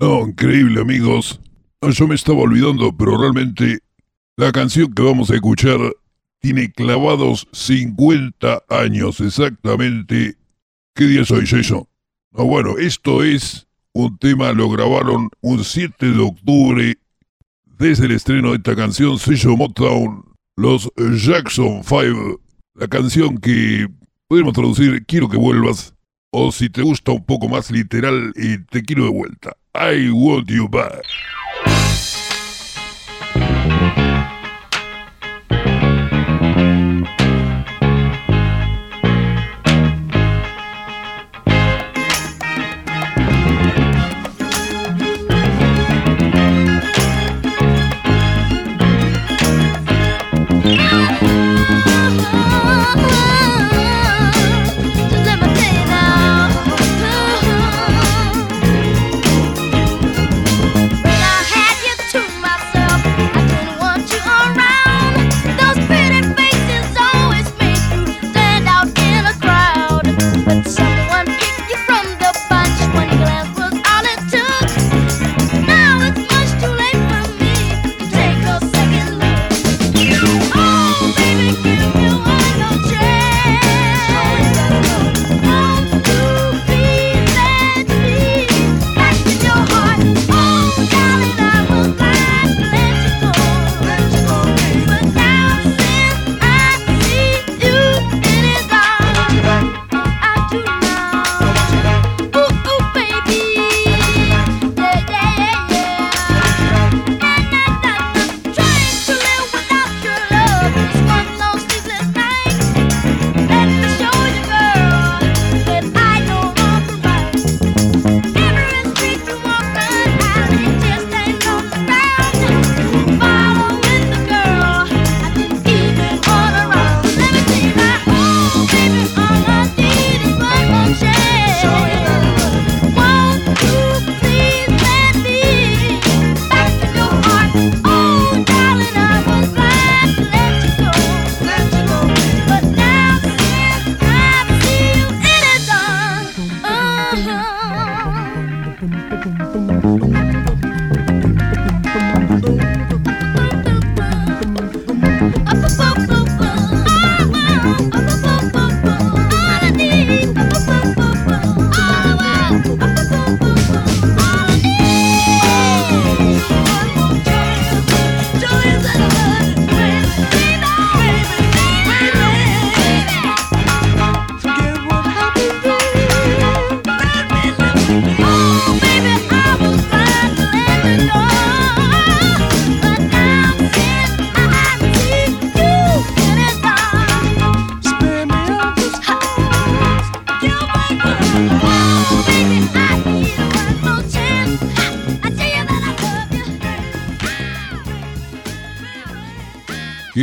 No, increíble amigos. Yo me estaba olvidando, pero realmente la canción que vamos a escuchar tiene clavados 50 años exactamente. ¿Qué día soy, Jason? No, bueno, esto es un tema, lo grabaron un 7 de octubre desde el estreno de esta canción, sello Motown, los Jackson 5, la canción que podemos traducir Quiero que vuelvas, o si te gusta un poco más literal, y Te quiero de vuelta. I want you back.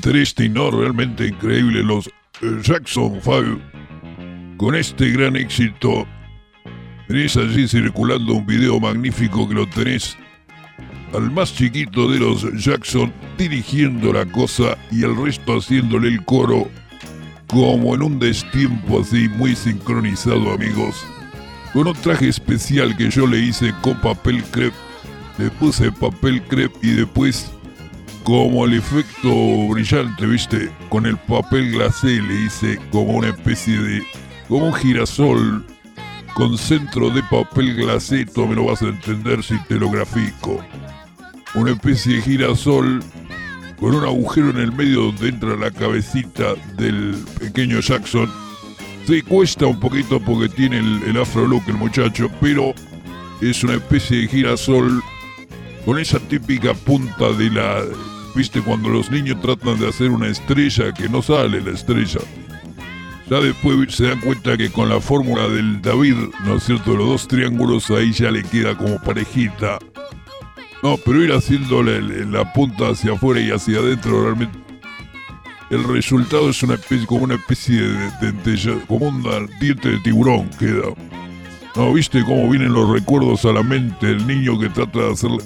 Triste no realmente increíble los eh, Jackson 5 con este gran éxito. Tenés allí circulando un video magnífico que lo tenés al más chiquito de los Jackson dirigiendo la cosa y el resto haciéndole el coro como en un destiempo así muy sincronizado amigos. Con un traje especial que yo le hice con papel crepe. Le puse papel crepe y después como el efecto brillante, ¿viste? Con el papel glacé le hice como una especie de. como un girasol con centro de papel glacé, tú me lo vas a entender si te lo grafico. Una especie de girasol con un agujero en el medio donde entra la cabecita del pequeño Jackson. Se cuesta un poquito porque tiene el, el afro look el muchacho, pero es una especie de girasol con esa típica punta de la ¿Viste cuando los niños tratan de hacer una estrella que no sale la estrella? Ya después se dan cuenta que con la fórmula del David, ¿no es cierto? Los dos triángulos ahí ya le queda como parejita. No, pero ir haciéndole la punta hacia afuera y hacia adentro realmente. El resultado es una especie, como una especie de, como un diente de tiburón queda. ¿No viste cómo vienen los recuerdos a la mente? El niño que trata de hacerle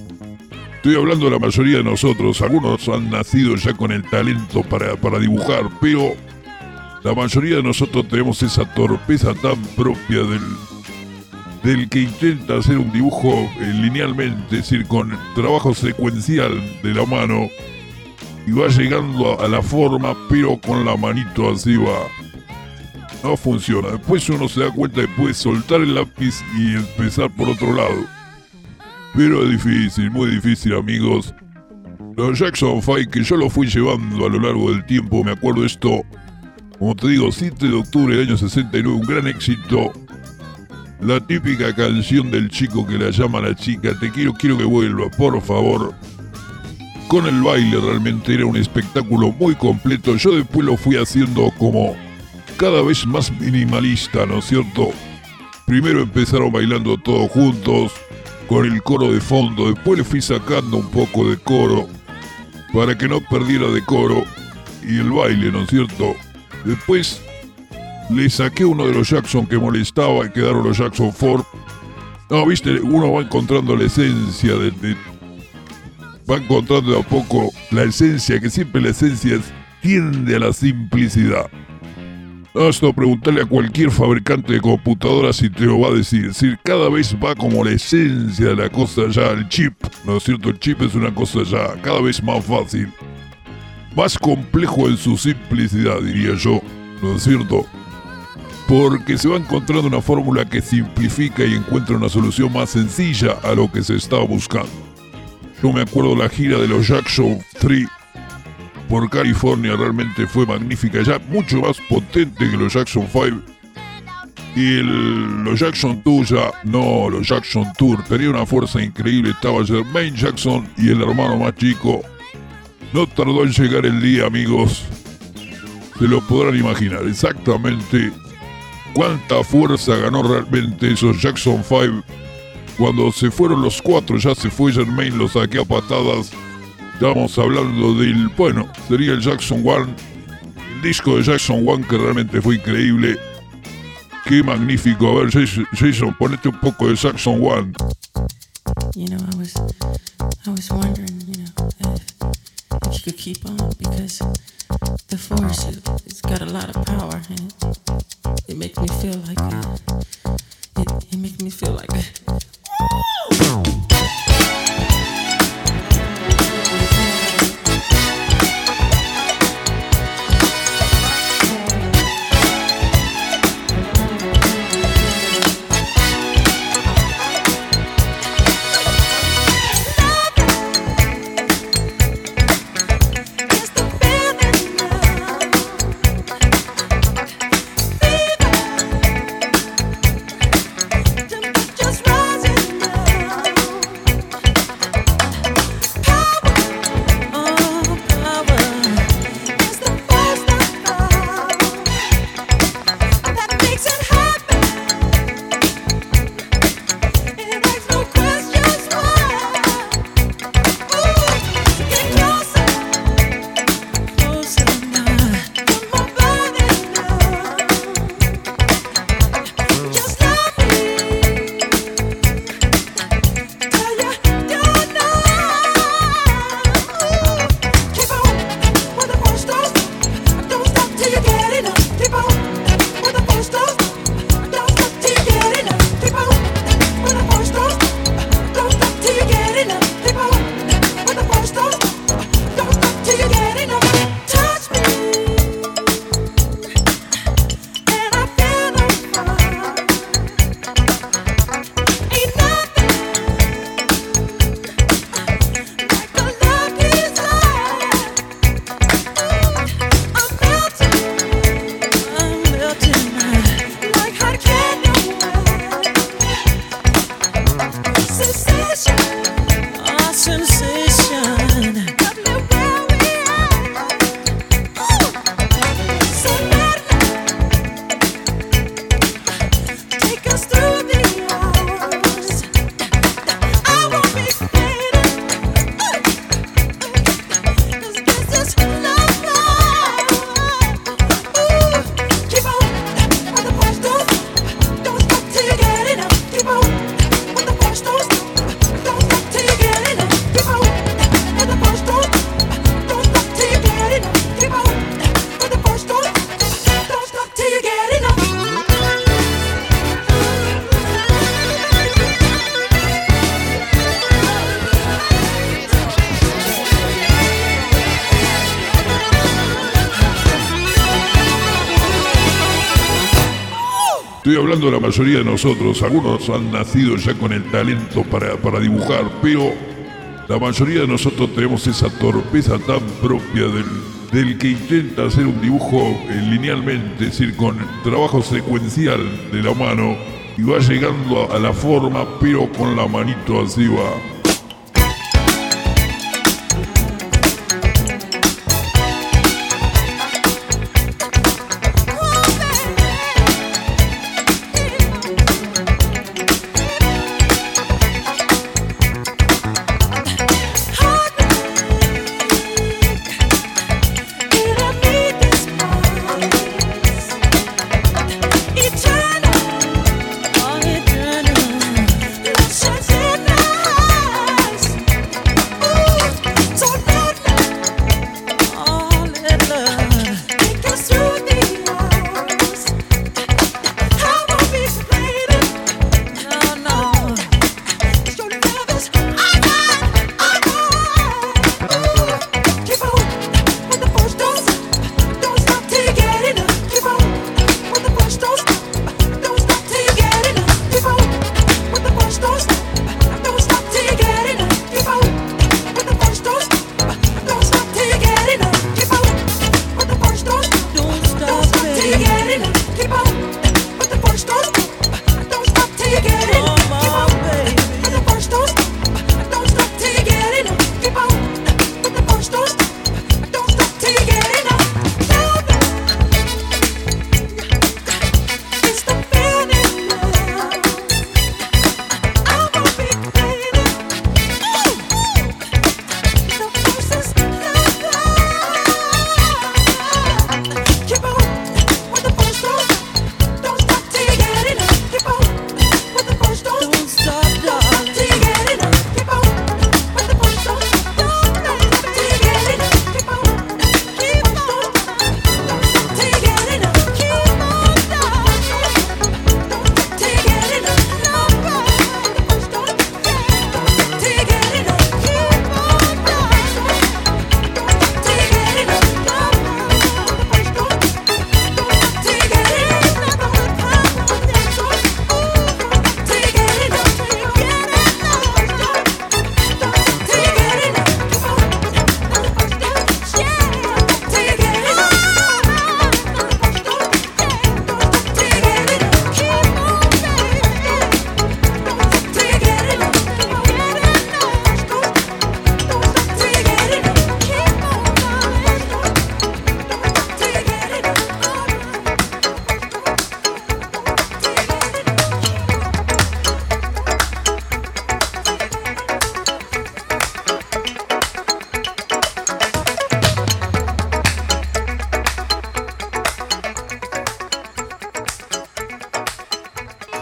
Estoy hablando de la mayoría de nosotros. Algunos han nacido ya con el talento para, para dibujar, pero la mayoría de nosotros tenemos esa torpeza tan propia del, del que intenta hacer un dibujo eh, linealmente, es decir, con trabajo secuencial de la mano, y va llegando a la forma, pero con la manito así va. No funciona. Después uno se da cuenta de puede soltar el lápiz y empezar por otro lado. Pero es difícil, muy difícil, amigos. Los Jackson 5 que yo lo fui llevando a lo largo del tiempo, me acuerdo esto, como te digo, 7 de octubre del año 69, un gran éxito. La típica canción del chico que la llama a la chica, te quiero, quiero que vuelva, por favor. Con el baile realmente era un espectáculo muy completo. Yo después lo fui haciendo como cada vez más minimalista, ¿no es cierto? Primero empezaron bailando todos juntos, con el coro de fondo, después le fui sacando un poco de coro para que no perdiera decoro y el baile, ¿no es cierto? Después le saqué uno de los Jackson que molestaba y quedaron los Jackson Ford. No, viste, uno va encontrando la esencia de, va encontrando de a poco la esencia, que siempre la esencia tiende a la simplicidad. Basta preguntarle a cualquier fabricante de computadoras y te lo va a decir. Es decir, cada vez va como la esencia de la cosa ya, el chip. ¿No es cierto? El chip es una cosa ya cada vez más fácil. Más complejo en su simplicidad, diría yo. ¿No es cierto? Porque se va encontrando una fórmula que simplifica y encuentra una solución más sencilla a lo que se estaba buscando. Yo me acuerdo la gira de los Jackson 3 por California realmente fue magnífica, ya mucho más potente que los Jackson 5. Y los Jackson Tour ya, no, los Jackson Tour, tenía una fuerza increíble, estaba Jermaine Jackson y el hermano más chico. No tardó en llegar el día, amigos. Se lo podrán imaginar exactamente cuánta fuerza ganó realmente esos Jackson 5. Cuando se fueron los cuatro, ya se fue Jermaine, los saqué a patadas Estamos hablando del, bueno, sería el Jackson One, el disco de Jackson One que realmente fue increíble. Qué magnífico. A ver, Jason, ponete un poco de Jackson One. You know, I was, I was wondering, you know, if, if you could keep on because the force it, it's got a lot of power and it, it makes me feel like uh, it, it makes me feel like. Hablando de la mayoría de nosotros. Algunos han nacido ya con el talento para, para dibujar, pero la mayoría de nosotros tenemos esa torpeza tan propia del, del que intenta hacer un dibujo eh, linealmente, es decir, con trabajo secuencial de la mano y va llegando a la forma, pero con la manito así va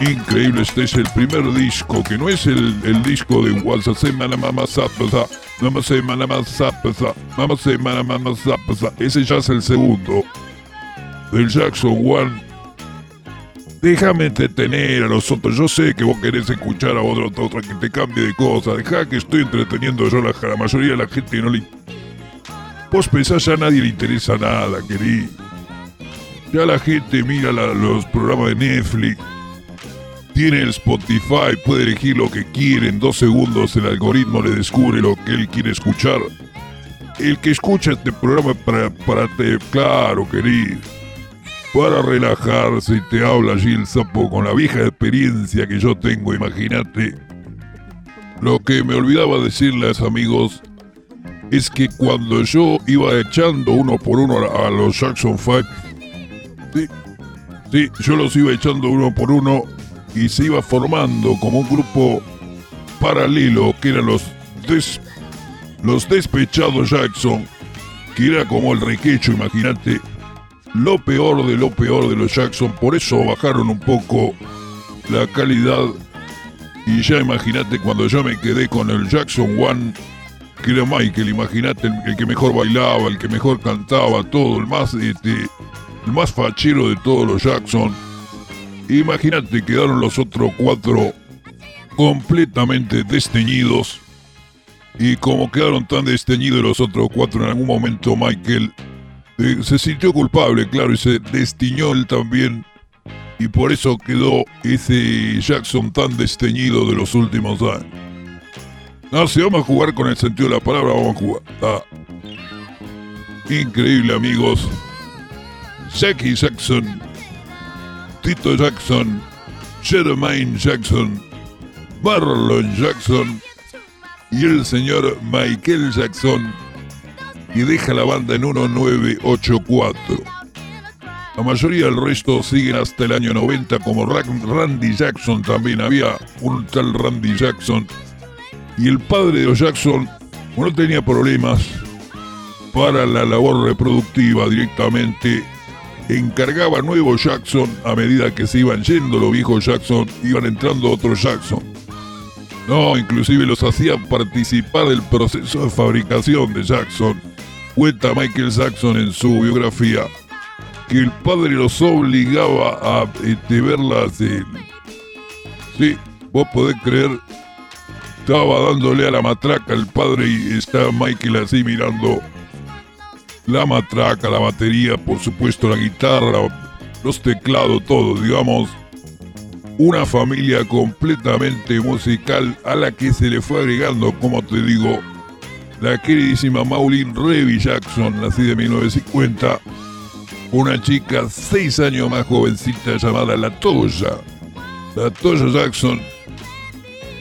increíble. Este es el primer disco, que no es el, el disco de WhatsApp. Semana Mama Zapasa. Mama Semana Mama Zapasa. Mama Semana Mama Zapasa. Ese ya es el segundo. Del Jackson One. Déjame entretener a los otros. Yo sé que vos querés escuchar a otro, otro que te cambie de cosas. Deja que estoy entreteniendo yo a la, mayoría de la gente no le. Vos pensás ya a nadie le interesa nada, querido. Ya la gente mira los programas de Netflix tiene el Spotify, puede elegir lo que quiere. En dos segundos el algoritmo le descubre lo que él quiere escuchar. El que escucha este programa para, para te, claro, querido, para relajarse y te habla allí el sapo con la vieja experiencia que yo tengo, imagínate. Lo que me olvidaba decirles, amigos, es que cuando yo iba echando uno por uno a, los Jackson 5, sí, sí, yo los iba echando uno por uno y se iba formando como un grupo paralelo que eran los, los despechados Jackson, que era como el requecho, imagínate, lo peor de lo peor de los Jackson, por eso bajaron un poco la calidad. Y ya imagínate cuando yo me quedé con el Jackson One, que era Michael, imagínate el, que mejor bailaba, el que mejor cantaba, todo, el más, este, el más fachero de todos los Jackson Imagínate, quedaron los otros cuatro completamente desteñidos. Y como quedaron tan desteñidos los otros cuatro, en algún momento Michael eh, se sintió culpable, claro, y se destiñó él también. Y por eso quedó ese Jackson tan desteñido de los últimos años. No, si vamos a jugar con el sentido de la palabra, vamos a jugar. Ah. Increíble, amigos. Jackie Jackson, Tito Jackson, Jermaine Jackson, Marlon Jackson y el señor Michael Jackson. Y deja la banda en 1984. La mayoría del resto siguen hasta el año 90 como Randy Jackson también. Había un tal Randy Jackson. Y el padre de los Jackson no tenía problemas para la labor reproductiva directamente encargaba nuevos Jackson a medida que se iban yendo los viejos Jackson iban entrando otros Jackson no, inclusive los hacía participar del proceso de fabricación de Jackson. Cuenta Michael Jackson en su biografía que el padre los obligaba a este, verlas. sí, vos podés creer, estaba dándole a la matraca el padre y está Michael así mirando la matraca, la batería, por supuesto la guitarra, los teclados, todo, digamos. Una familia completamente musical a la que se le fue agregando, como te digo, la queridísima Maureen Revy Jackson, nacida en 1950, una chica seis años más jovencita llamada La Toya, La Toya Jackson,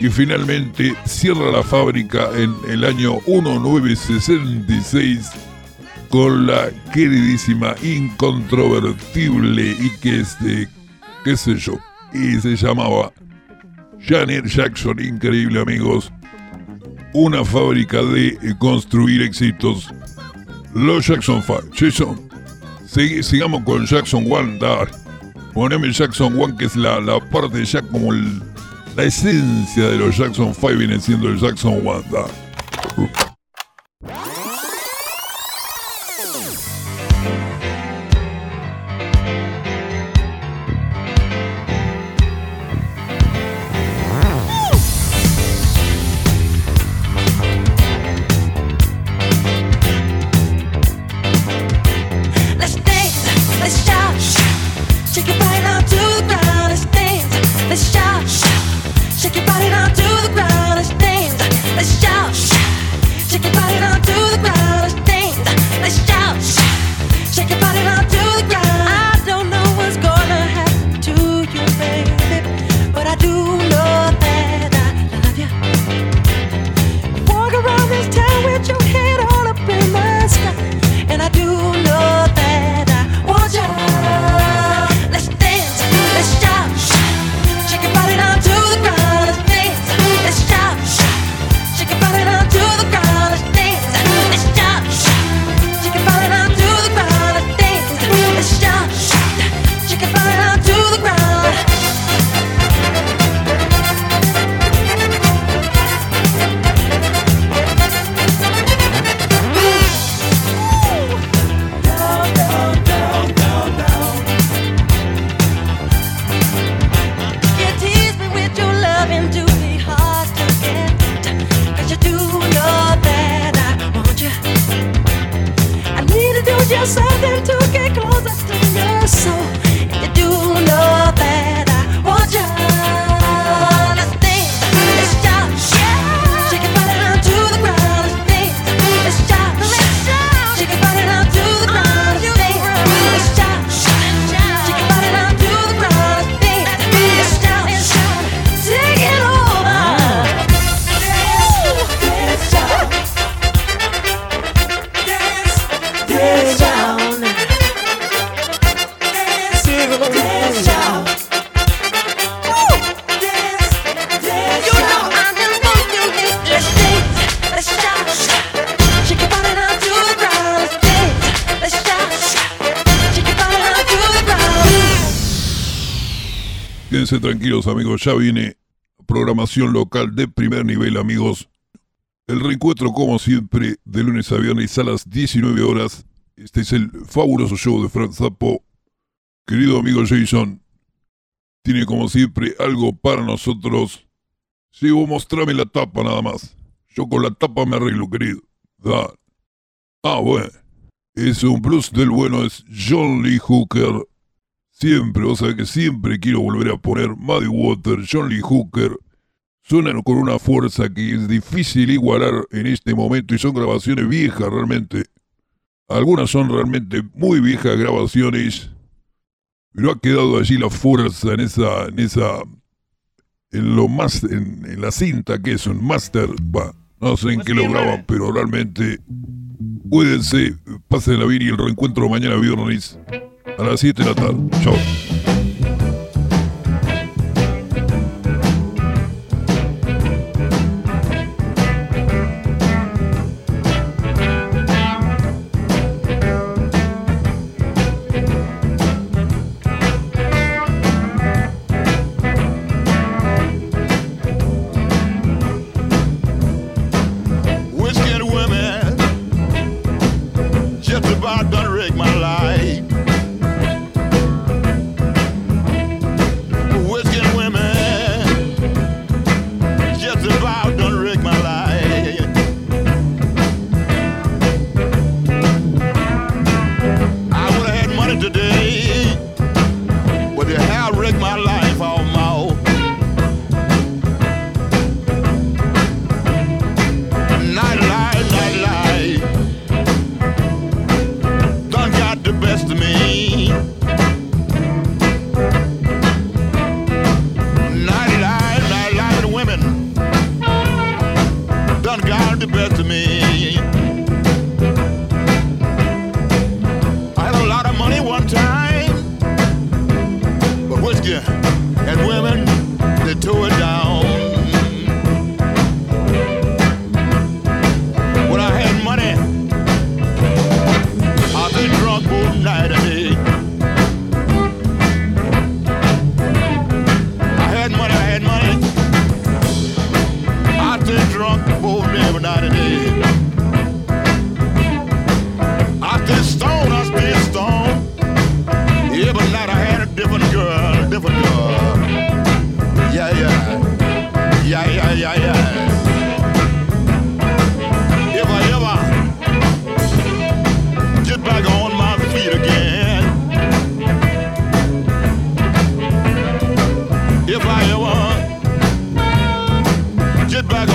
y finalmente cierra la fábrica en el año 1966 con la queridísima, incontrovertible y que es de, qué sé yo, y se llamaba Janet Jackson, increíble amigos, una fábrica de construir éxitos. Los Jackson 5, Jason, sigamos con Jackson 1, poneme Jackson 1 que es la, la parte ya como la esencia de los Jackson 5 viene siendo el Jackson 1, yourself into get closer to your soul. And you do know. Tranquilos amigos, ya viene programación local de primer nivel amigos. El reencuentro como siempre de lunes a viernes a las 19 horas. Este es el fabuloso show de Frank Zappo. Querido amigo Jason, tiene como siempre algo para nosotros. Sí, vos mostrame la tapa nada más. Yo con la tapa me arreglo, querido. Ah, bueno. Es un plus del bueno, es John Lee Hooker Siempre, vos sabés que siempre quiero volver a poner Muddy Water, John Lee Hooker. Suenan con una fuerza que es difícil igualar en este momento y son grabaciones viejas realmente. Algunas son realmente muy viejas grabaciones, pero ha quedado allí la fuerza en esa, en esa, en lo más, en, la cinta que es un master, no sé en qué lo graban, pero realmente, cuídense, pasen la bien y el reencuentro mañana viernes a las 7 de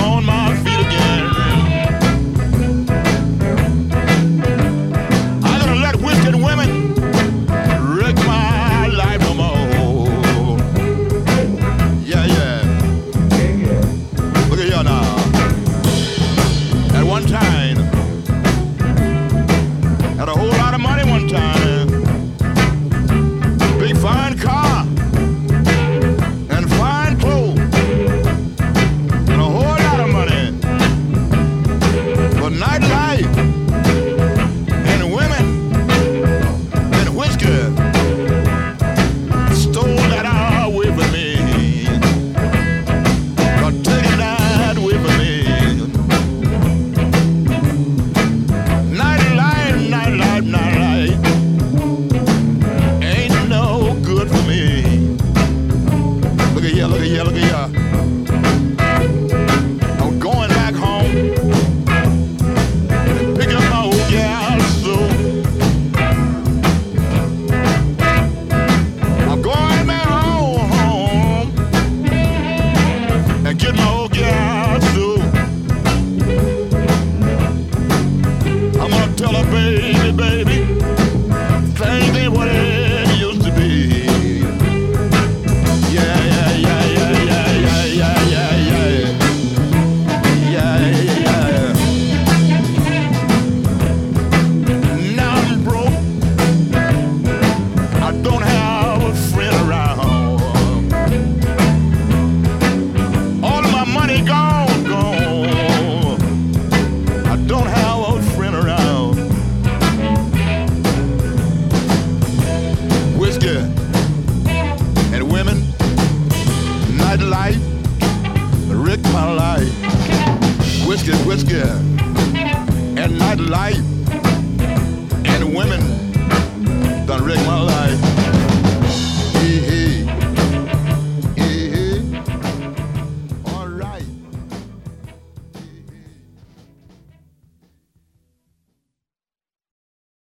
on my